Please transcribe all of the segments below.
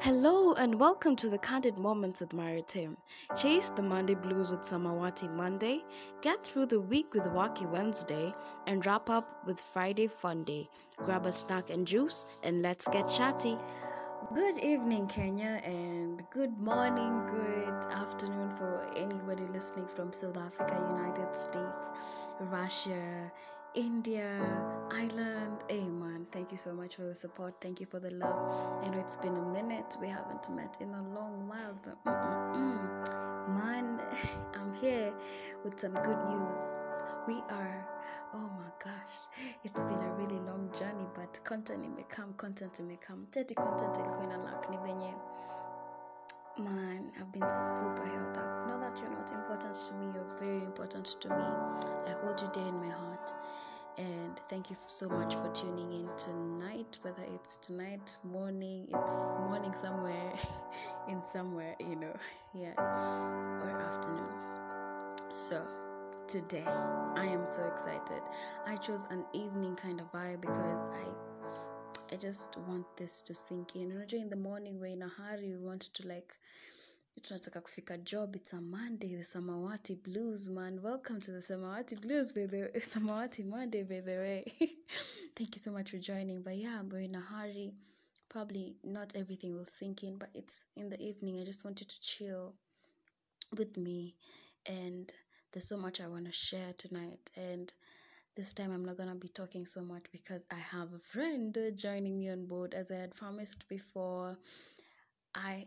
Hello and welcome to the Candid Moments with Maritim. Chase the Monday blues with Samawati Monday, get through the week with Wacky Wednesday, and wrap up with Friday Fun Day. Grab a snack and juice and let's get chatty. Good evening, Kenya, and good morning, good afternoon for anybody listening from South Africa, United States, Russia, India, Ireland. Man, thank you so much for the support. Thank you for the love. I know it's been a minute. We haven't met in a long while, but mm-mm-mm. man, I'm here with some good news. We are. Oh my gosh, it's been a really long journey, but content come, content come. Teti content ilikuwa ina lack ni venye man, I've been super held up. Know that you're not important to me, you're very important to me. I hold you dear in my heart. And thank you so much for tuning in tonight, whether it's tonight, morning, it's morning somewhere, in somewhere, you know, yeah, or afternoon. So, today, I am so excited. I chose an evening kind of vibe because I I just want this to sink in. Unajua in the morning we're in a hurry, we want to like tunataka kufika job it's a monday the samawati blues man. Welcome to the samawati blues by the samawati monday by the way. Thank you so much for joining. But yeah we're in a hurry. Probably not everything will sink in but it's in the evening. I just want you to chill with me and there's so much i want to share tonight. And this time i'm not going to be talking so much because i have a friend joining me on board. As i had promised before i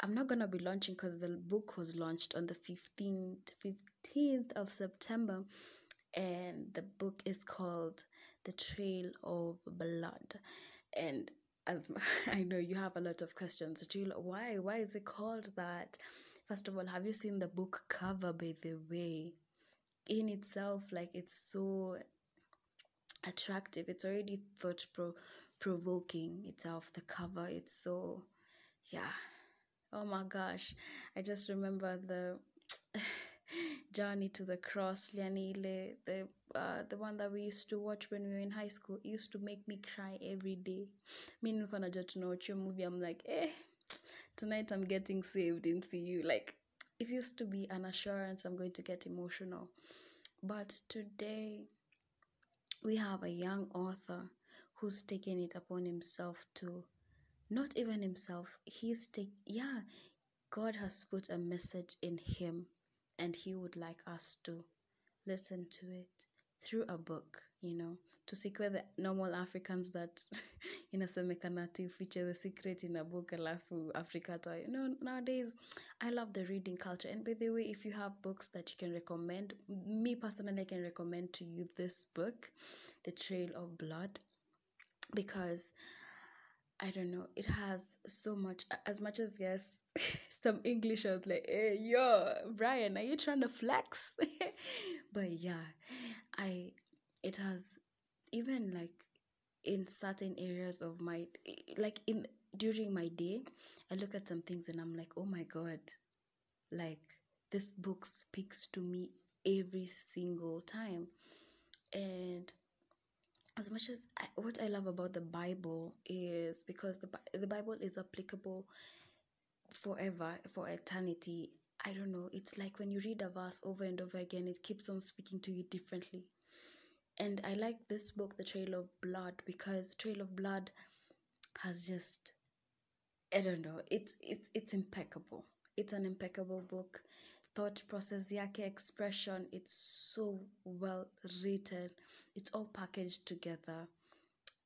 I'm not gonna be launching because the book was launched on the 15th 15th of September and the book is called The Trail of Blood. And as I know you have a lot of questions why why is it called that? First of all have you seen the book cover by the way? In itself like it's so attractive. It's already thought pro- provoking itself the cover. It's so yeah Oh my gosh, I just remember the journey to the cross, Lianile, the uh, the one that we used to watch when we were in high school. It used to make me cry every day. Me nilikuwa najua tunawatch your movie. I'm like, eh, tonight I'm getting saved in CU. Like, it used to be an assurance I'm going to get emotional. But today, we have a young author who's taken it upon himself to not even himself. He's take yeah god has put a message in him and he would like us to listen to it through a book you know to secure the normal africans that inasemekana to feature the secret in a book alafu africa toy you know nowadays i love the reading culture. And by the way if you have books that you can recommend me personally i can recommend to you this book the trail of blood because I don't know. It has so much. As much as yes, some English I was like, "Hey, yo, Brian, are you trying to flex?" but yeah, I. It has even like in certain areas of my like in during my day, I look at some things and I'm like, "Oh my god!" Like this book speaks to me every single time, and as much as I, what I love about the Bible is because the the Bible is applicable forever for eternity. I don't know. It's like when you read a verse over and over again, it keeps on speaking to you differently. And I like this book, The Trail of Blood, because Trail of Blood has just I don't know. It's it's it's impeccable. It's an impeccable book. Thought process yake expression. It's so well written. It's all packaged together.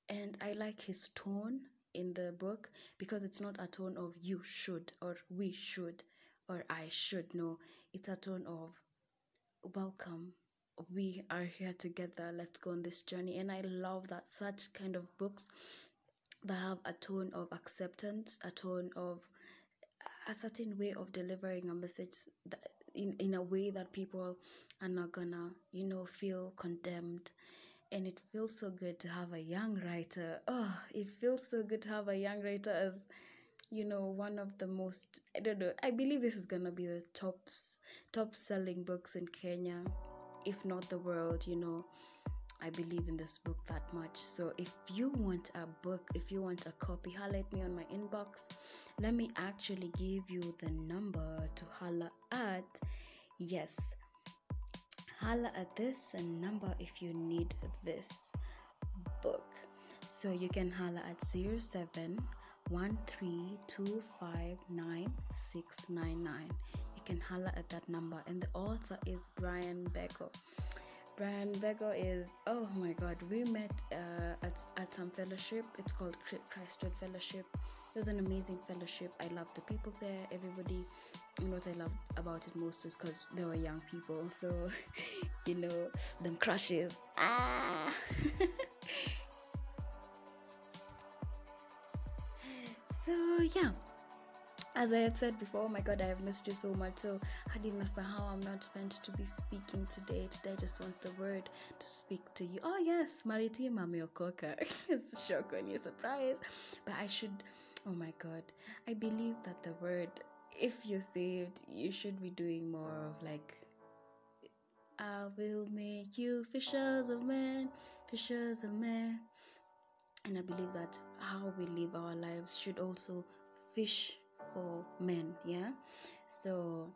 And I like his tone in the book because it's not a tone of you should or we should or I should. No, it's a tone of welcome. We are here together. Let's go on this journey. And I love that such kind of books that have a tone of acceptance, a tone of a certain way of delivering a message that in, in a way that people are not gonna, you know, feel condemned. And it feels so good to have a young writer. Oh, it feels so good to have a young writer as, you know, one of the most I don't know. I believe this is gonna be the tops top selling books in Kenya, if not the world, you know I believe in this book that much. So if you want a book, if you want a copy, holla at me on my inbox. Let me actually give you the number to holla at. Yes, holla at this number if you need this book. So you can holla at 07 You can holla at that number, and the author is Brian Bego. Brian Bego is oh my god, we met uh, at at some fellowship. It's called Christhood Fellowship. It was an amazing fellowship. I loved the people there, everybody. And what I loved about it most was because they were young people, so you know them crushes. Ah. so yeah as I had said before, oh my god, I have missed you so much. So I didn't understand how I'm not meant to be speaking today. Today I just want the word to speak to you. Oh yes, Maritima Miokoka. it's a shock when you're surprised. But I should oh my god. I believe that the word if you're saved, you should be doing more of like I will make you fishers of men, fishers of men. And I believe that how we live our lives should also fish for men yeah? So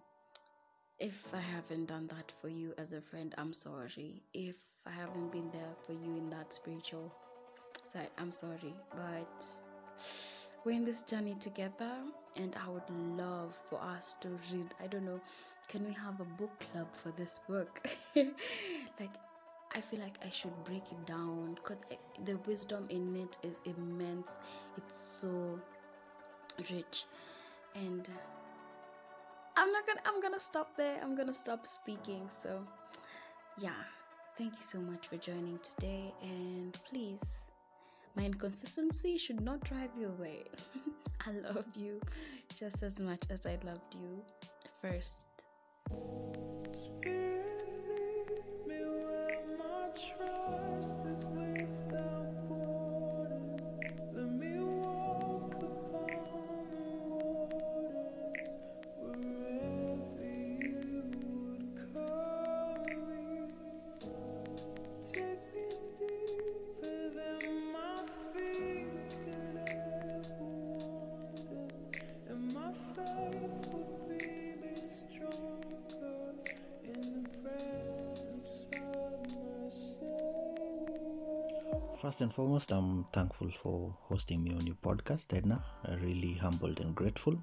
if i haven't done that for you as a friend i'm sorry. If i haven't been there for you in that spiritual side i'm sorry. But we're in this journey together and i would love for us to read i don't know can we have a book club for this book? Like I feel like I should break it down because the wisdom in it is immense. It's so rich and uh, i'm not gonna i'm gonna stop there. I'm gonna stop speaking. So yeah. Thank you so much for joining today. And please my inconsistency should not drive you away. I love you just as much as i loved you. First First and foremost, I'm thankful for hosting me on your podcast, Edna. Really humbled and grateful.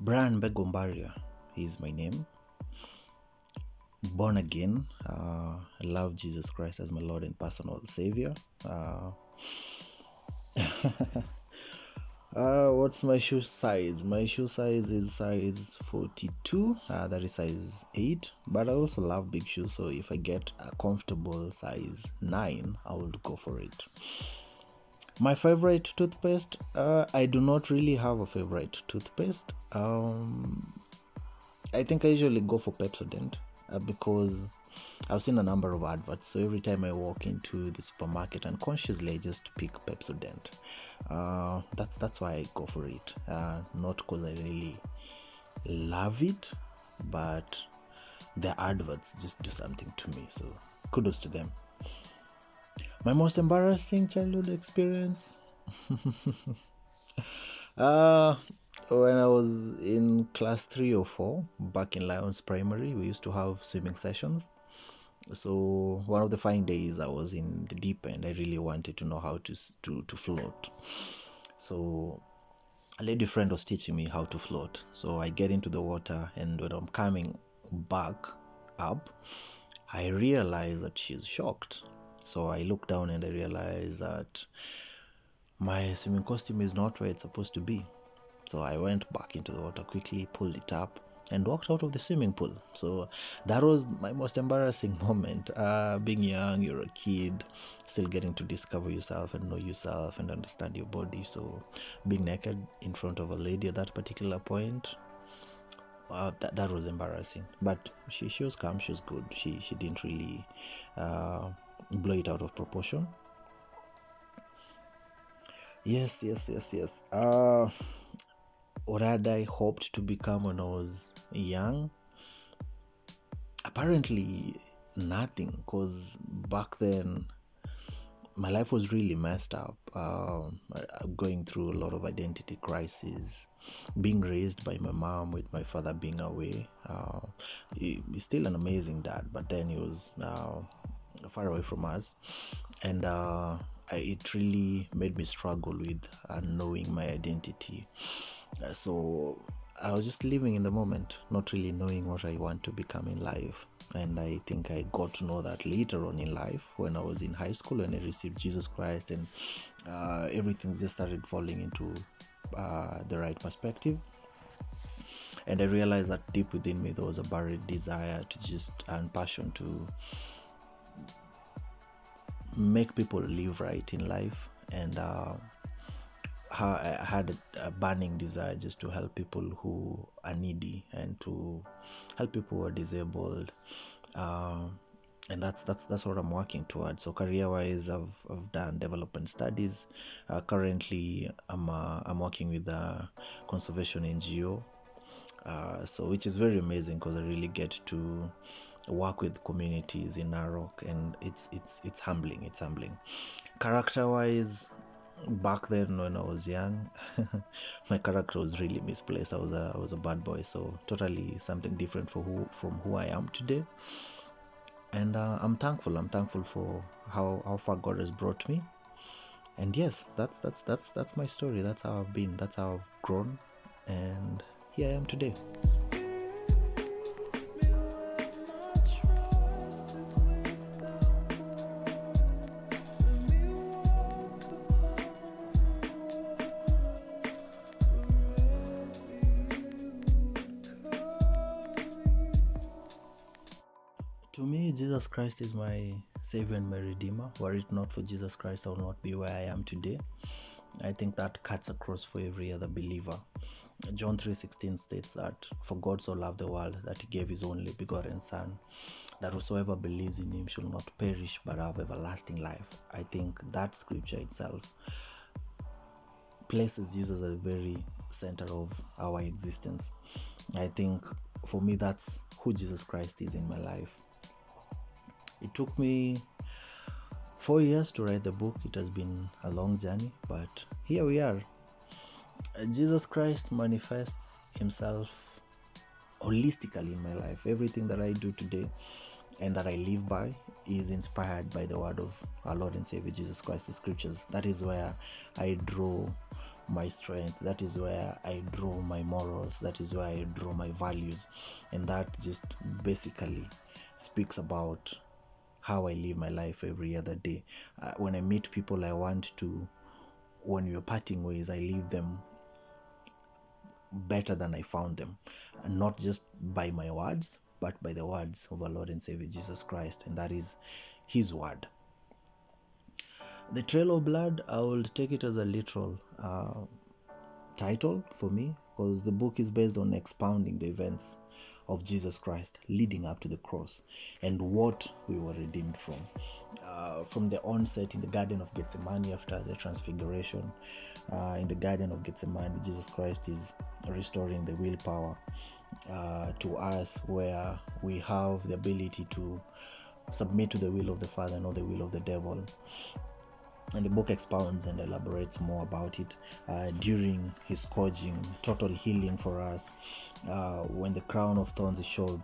Brian Begombaria is my name. Born again. Uh, I love Jesus Christ as my Lord and personal Savior. Uh, Uh, what's my shoe size? My shoe size is size 42. Uh, that is size 8. But I also love big shoes, so if I get a comfortable size 9, I would go for it. My favorite toothpaste? Uh, I do not really have a favorite toothpaste. Um, I think I usually go for Pepsodent uh, because I've seen a number of adverts, so every time I walk into the supermarket, unconsciously I just pick Pepsodent. Uh, that's that's why I go for it. Uh, not because I really love it, but the adverts just do something to me. So kudos to them. My most embarrassing childhood experience. uh, when I was in class three or four, back in Lions Primary, we used to have swimming sessions so one of the fine days i was in the deep end i really wanted to know how to to, to float. So a lady friend was teaching me how to float. So i get into the water and when i'm coming back up i realize that she's shocked. So i look down and i realize that my swimming costume is not where it's supposed to be. So i went back into the water quickly pulled it up and walked out of the swimming pool. So that was my most embarrassing moment. Uh, being young, you're a kid, still getting to discover yourself and know yourself and understand your body. So being naked in front of a lady at that particular point, uh, that, that was embarrassing. But she, she was calm, she was good. She, she didn't really uh, blow it out of proportion. Yes, yes, yes, yes. Uh, or had I hoped to become when I was young? Apparently, nothing because back then my life was really messed up. Um, going through a lot of identity crises, being raised by my mom with my father being away. Uh, he, he's still an amazing dad but then he was uh, far away from us. And uh, I, it really made me struggle with knowing my identity so i was just living in the moment not really knowing what i want to become in life. And i think i got to know that later on in life when i was in high school and i received jesus christ and uh, everything just started falling into uh, the right perspective. And i realized that deep within me there was a buried desire to just and passion to make people live right in life. And uh, had a, burning desire just to help people who are needy and to help people who are disabled. Uh, and that's that's that's what I'm working towards. So career-wise, I've I've done development studies. Uh, currently, I'm uh, I'm working with a conservation NGO. Uh, so which is very amazing because I really get to work with communities in Narok, and it's it's it's humbling. It's humbling. Character-wise, back then when I was young, my character was really misplaced. I was a I was a bad boy, so totally something different for who from who I am today. And uh, I'm thankful. I'm thankful for how how far God has brought me. And yes, that's that's that's that's my story. That's how I've been. That's how I've grown, and here I am today. To me, Jesus Christ is my Savior and my Redeemer. Were it not for Jesus Christ, I would not be where I am today. I think that cuts across for every other believer. John 3:16 states that for God so loved the world that he gave his only begotten son that whosoever believes in him shall not perish but have everlasting life. I think that scripture itself places Jesus at the very center of our existence. I think for me that's who Jesus Christ is in my life. It took me four years to write the book. It has been a long journey, but here we are. Uh, Jesus Christ manifests himself holistically in my life. Everything that I do today and that I live by is inspired by the word of our Lord and Savior Jesus Christ, the scriptures. That is where I draw my strength. That is where I draw my morals. That is where I draw my values. And that just basically speaks about how I live my life every other day. Uh, when I meet people I want to, when we're parting ways, I leave them better than I found them. And not just by my words, but by the words of our Lord and Savior Jesus Christ, and that is His word. The Trail of Blood, I will take it as a literal uh, title for me because the book is based on expounding the events of Jesus Christ leading up to the cross and what we were redeemed from. Uh, from the onset in the Garden of Gethsemane after the Transfiguration, uh, in the Garden of Gethsemane, Jesus Christ is restoring the willpower uh, to us where we have the ability to submit to the will of the Father, and not the will of the devil and the book expounds and elaborates more about it uh, during his scourging total healing for us uh, when the crown of thorns is showed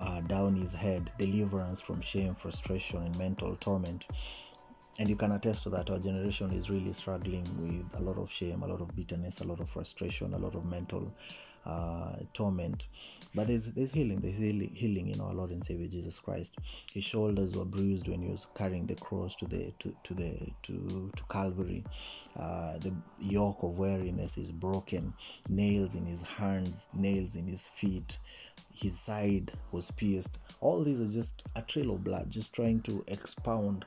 uh, down his head deliverance from shame frustration and mental torment. And you can attest to that our generation is really struggling with a lot of shame a lot of bitterness a lot of frustration a lot of mental uh, torment. But there's there's healing. There's healing in our lord and savior jesus christ. His shoulders were bruised when he was carrying the cross to the to, to the to to calvary. Uh, the yoke of weariness is broken. Nails in his hands nails in his feet. His side was pierced. All these are just a trail of blood just trying to expound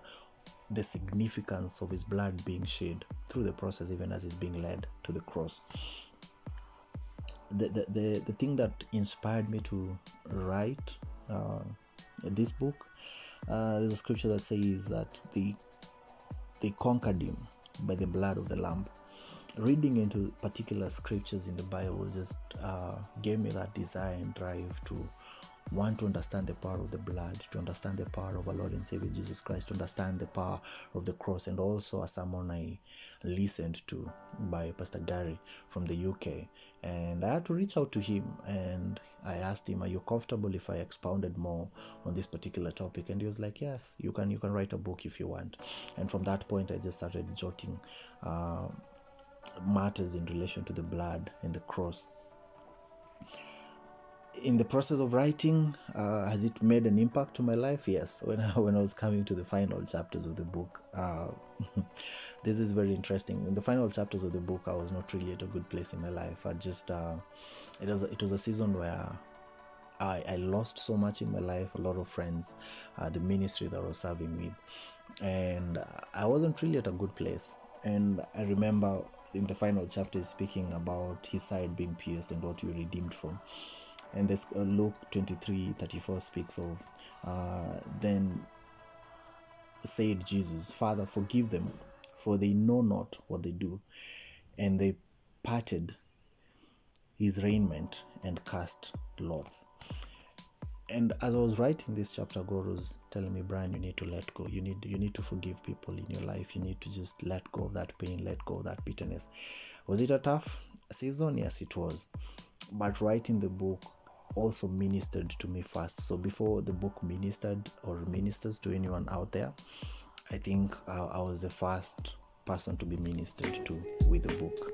the significance of his blood being shed through the process even as he's being led to the cross the, the, the, thing that inspired me to write uh, this book uh, there's a scripture that says that they they conquered him by the blood of the lamb. Reading into particular scriptures in the bible just uh, gave me that desire and drive to want to understand the power of the blood, to understand the power of our Lord and Savior Jesus Christ, to understand the power of the cross, and also a sermon I listened to by Pastor Gary from the UK. And I had to reach out to him and I asked him, Are you comfortable if I expounded more on this particular topic? And he was like, Yes, you can you can write a book if you want. And from that point I just started jotting uh, matters in relation to the blood and the cross in the process of writing uh, has it made an impact to my life? Yes. When I, when I was coming to the final chapters of the book uh, this is very interesting. In the final chapters of the book i was not really at a good place in my life. I just uh, it was it was a season where I, I lost so much in my life a lot of friends uh, the ministry that i was serving with. And i wasn't really at a good place. And i remember in the final chapter speaking about his side being pierced and what you redeemed from and this uh, luke 23 34 speaks of uh, then said jesus father forgive them for they know not what they do. And they parted his raiment and cast lots. And as i was writing this chapter god was telling me brian you need to let go. You need you need to forgive people in your life. You need to just let go of that pain let go of that bitterness. Was it a tough season? Yes it was. But writing the book also ministered to me first. So before the book ministered or ministers to anyone out there, I think uh, I was the first person to be ministered to with the book.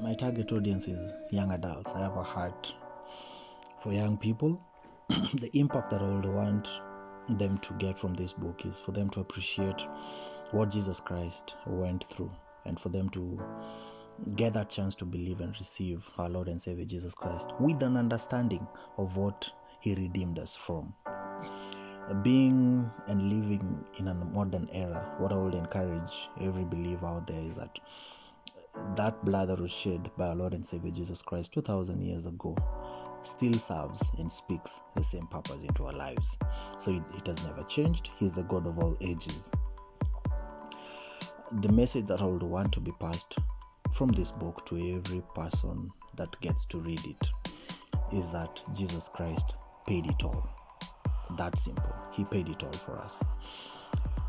My target audience is young adults. I have a heart for young people the impact that I would want them to get from this book is for them to appreciate what Jesus Christ went through and for them to get that chance to believe and receive our Lord and Savior Jesus Christ with an understanding of what He redeemed us from. Being and living in a modern era, what I would encourage every believer out there is that that blood that was shed by our Lord and Savior Jesus Christ 2000 years ago still serves and speaks the same purpose into our lives. So it, it has never changed. He's the God of all ages. The message that I would want to be passed from this book to every person that gets to read it is that Jesus Christ paid it all. That simple. He paid it all for us.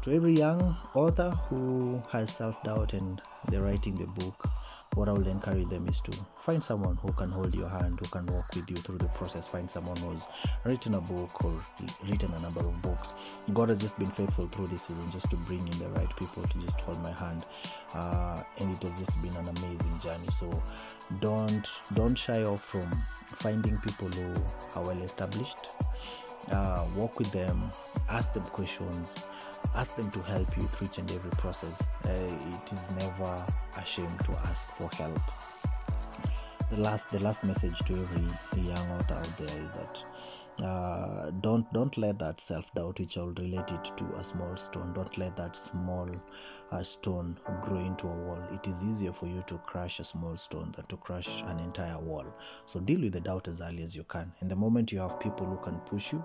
To every young author who has self doubt and they're writing the book, what I would encourage them is to find someone who can hold your hand, who can walk with you through the process. Find someone who's written a book or written a number of books. God has just been faithful through this season just to bring in the right people to just hold my hand, uh, and it has just been an amazing journey. So don't don't shy off from finding people who are well established. Uh, walk with them, ask them questions, ask them to help you through each and every process. Uh, it is never a shame to ask for help. The last, the last message to every young author out there is that uh, don't don't let that self-doubt which i'll relate it to a small stone don't let that small uh, stone grow into a wall it is easier for you to crush a small stone than to crush an entire wall so deal with the doubt as early as you can and the moment you have people who can push you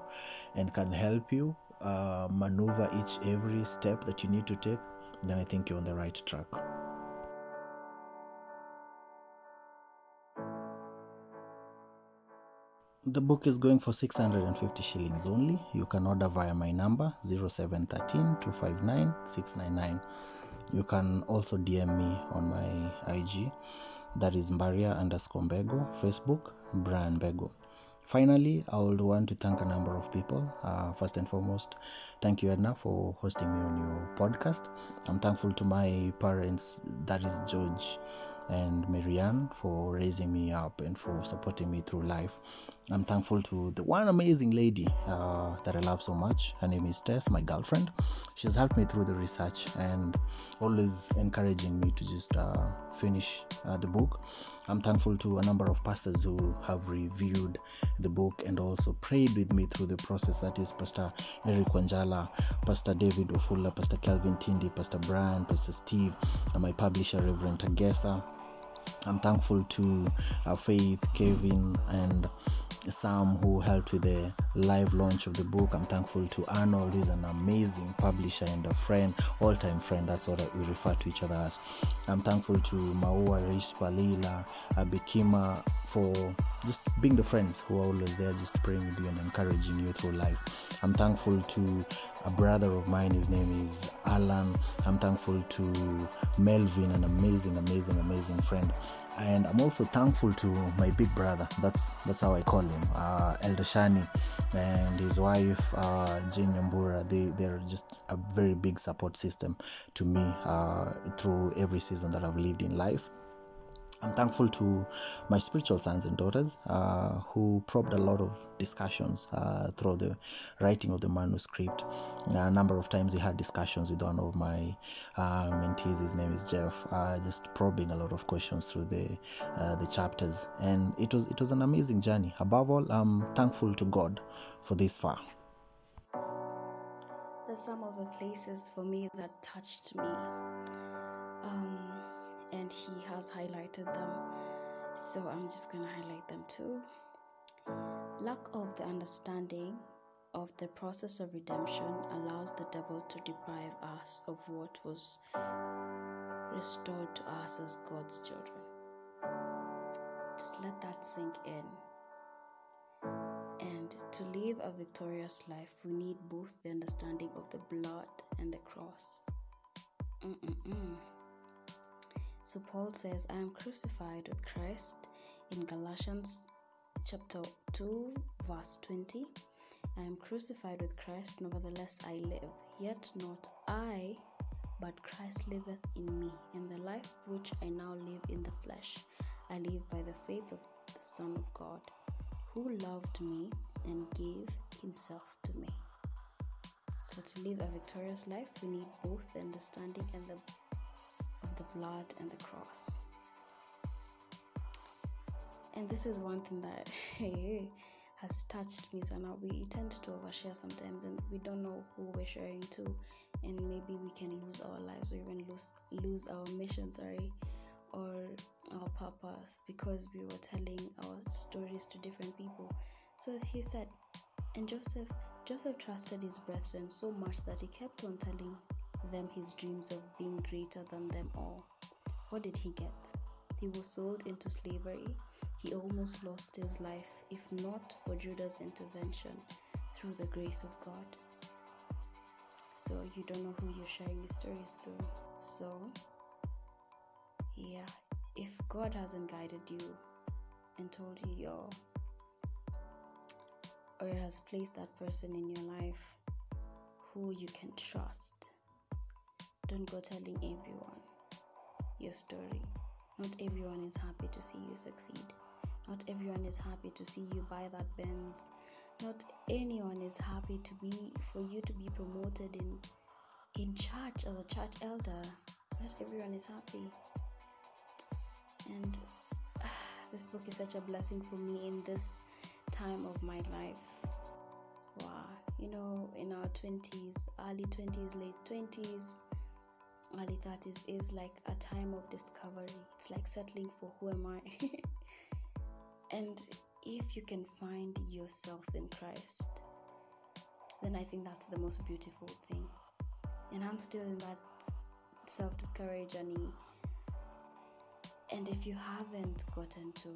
and can help you uh, maneuver each every step that you need to take then i think you're on the right track. The book is going for 650 shillings only. You can order via my number 0713 259 699 you can also dm me on my ig that is mbaria underscore mbego facebook brian bego finally i would want to thank a number of people uh, first and foremost thank you edna for hosting me on your podcast i'm thankful to my parents that is george and Marianne for raising me up and for supporting me through life. I'm thankful to the one amazing lady uh, that I love so much. Her name is Tess, my girlfriend. She's helped me through the research and always encouraging me to just uh, finish uh, the book. I'm thankful to a number of pastors who have reviewed the book and also prayed with me through the process. That is Pastor Eric Wanjala, Pastor David Ofula, Pastor Kelvin Tindi, Pastor Brian, Pastor Steve, and my publisher, Reverend Tagesa. I'm thankful to uh, Faith, Kevin, and Sam, who helped with the live launch of the book. I'm thankful to Arnold, who's an amazing publisher and a friend, all time friend. That's what we refer to each other as. I'm thankful to Maua, Rispa, Leela, Abikima for just being the friends who are always there, just praying with you and encouraging you through life. I'm thankful to a brother of mine. His name is Alan. I'm thankful to Melvin, an amazing, amazing, amazing friend. And I'm also thankful to my big brother. That's that's how I call him, uh, Elder Shani, and his wife uh, Jane Yambura. They they're just a very big support system to me uh, through every season that I've lived in life. I'm thankful to my spiritual sons and daughters uh, who probed a lot of discussions uh, through the writing of the manuscript. A number of times we had discussions with one of my uh, mentees. His name is Jeff, uh, just probing a lot of questions through the uh, the chapters, and it was it was an amazing journey. Above all, I'm thankful to God for this far. There's some of the places for me that touched me. Um, and he has highlighted them. So I'm just to highlight them too. Lack of the understanding of the process of redemption allows the devil to deprive us of what was restored to us as God's children. Just let that sink in. And to live a victorious life, we need both the understanding of the blood and the cross. Mm-mm-mm. So Paul says, I am crucified with Christ in Galatians chapter 2, verse 20. I am crucified with Christ, nevertheless I live, yet not I, but Christ liveth in me. And the life which I now live in the flesh, I live by the faith of the Son of God, who loved me and gave himself to me. So to live a victorious life, we need both the understanding and the blood and the cross. And this is one thing that has touched me. So now we tend to overshare sometimes, and we don't know who we're sharing to, and maybe we can lose our lives or even lose lose our mission. Sorry, or our purpose because we were telling our stories to different people. So he said, and Joseph Joseph trusted his brethren so much that he kept on telling them his dreams of being greater than them all. What did he get? He was sold into slavery. He almost lost his life, if not for Judah's intervention through the grace of God. So you don't know who you're sharing your stories to. So, yeah, if God hasn't guided you and told you your or has placed that person in your life who you can trust don't go telling everyone your story. Not everyone is happy to see you succeed. Not everyone is happy to see you buy that Benz. Not anyone is happy to be for you to be promoted in in church as a church elder. Not everyone is happy. And uh, this book is such a blessing for me in this time of my life. Wow, you know, in our 20s, early 20s, late 20s, early 30s is like a time of discovery. It's like settling for who am I? and if you can find yourself in Christ, then I think that's the most beautiful thing. And I'm still in that self discovery journey. And if you haven't gotten to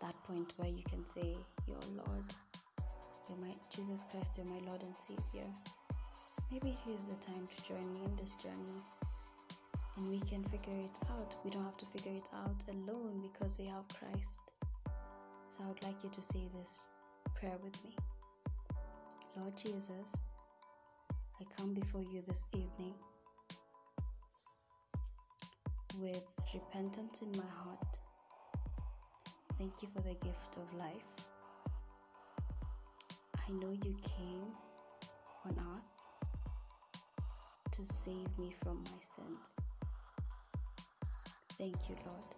that point where you can say, Your Lord, you're my Jesus Christ, you're my Lord and Savior maybe here's the time to join me in this journey and we can figure it out. We don't have to figure it out alone because we have Christ. So I would like you to say this prayer with me. Lord Jesus, I come before you this evening with repentance in my heart. Thank you for the gift of life. I know you came on earth to save me from my sins. Thank you, Lord.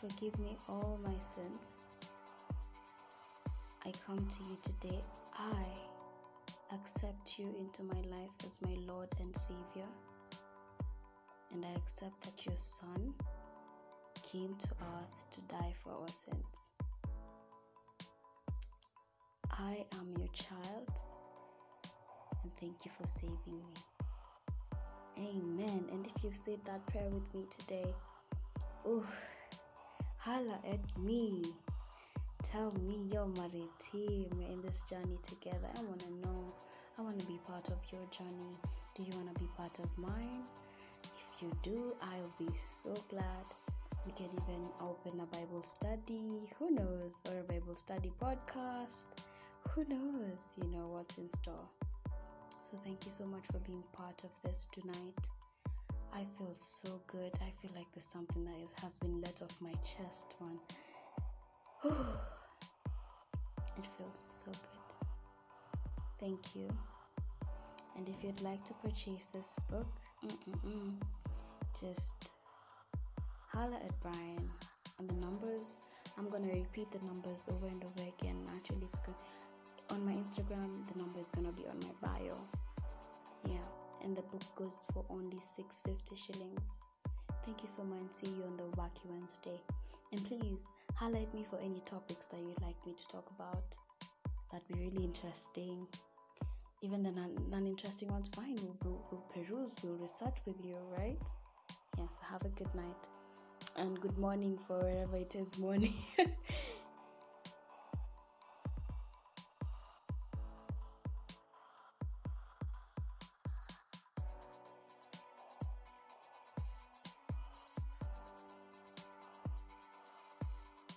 Forgive me all my sins. I come to you today. I accept you into my life as my Lord and Savior. And I accept that your Son came to earth to die for our sins. I am your child, thank you for saving me. Amen. And if you've said that prayer with me today, oh, holla at me. Tell me, yo, Maritim, we're in this journey together. I want to know. I want to be part of your journey. Do you want to be part of mine? If you do, I'll be so glad. We can even open a Bible study. Who knows? Or a Bible study podcast. Who knows? You know what's in store. So, thank you so much for being part of this tonight. I feel so good. I feel like there's something that is, has been let off my chest, man. it feels so good. Thank you. And if you'd like to purchase this book, just holla at Brian. And the numbers, I'm gonna repeat the numbers over and over again. Actually, it's good. On my Instagram, the number is gonna be on my bio. Yeah, and the book goes for only 650 shillings. Thank you so much. See you on the Wacky Wednesday. And please highlight me for any topics that you'd like me to talk about. That'd be really interesting. Even the non interesting ones, fine. We'll, we'll, we'll peruse, we'll research with you, right? Yes, have a good night and good morning for wherever it is morning.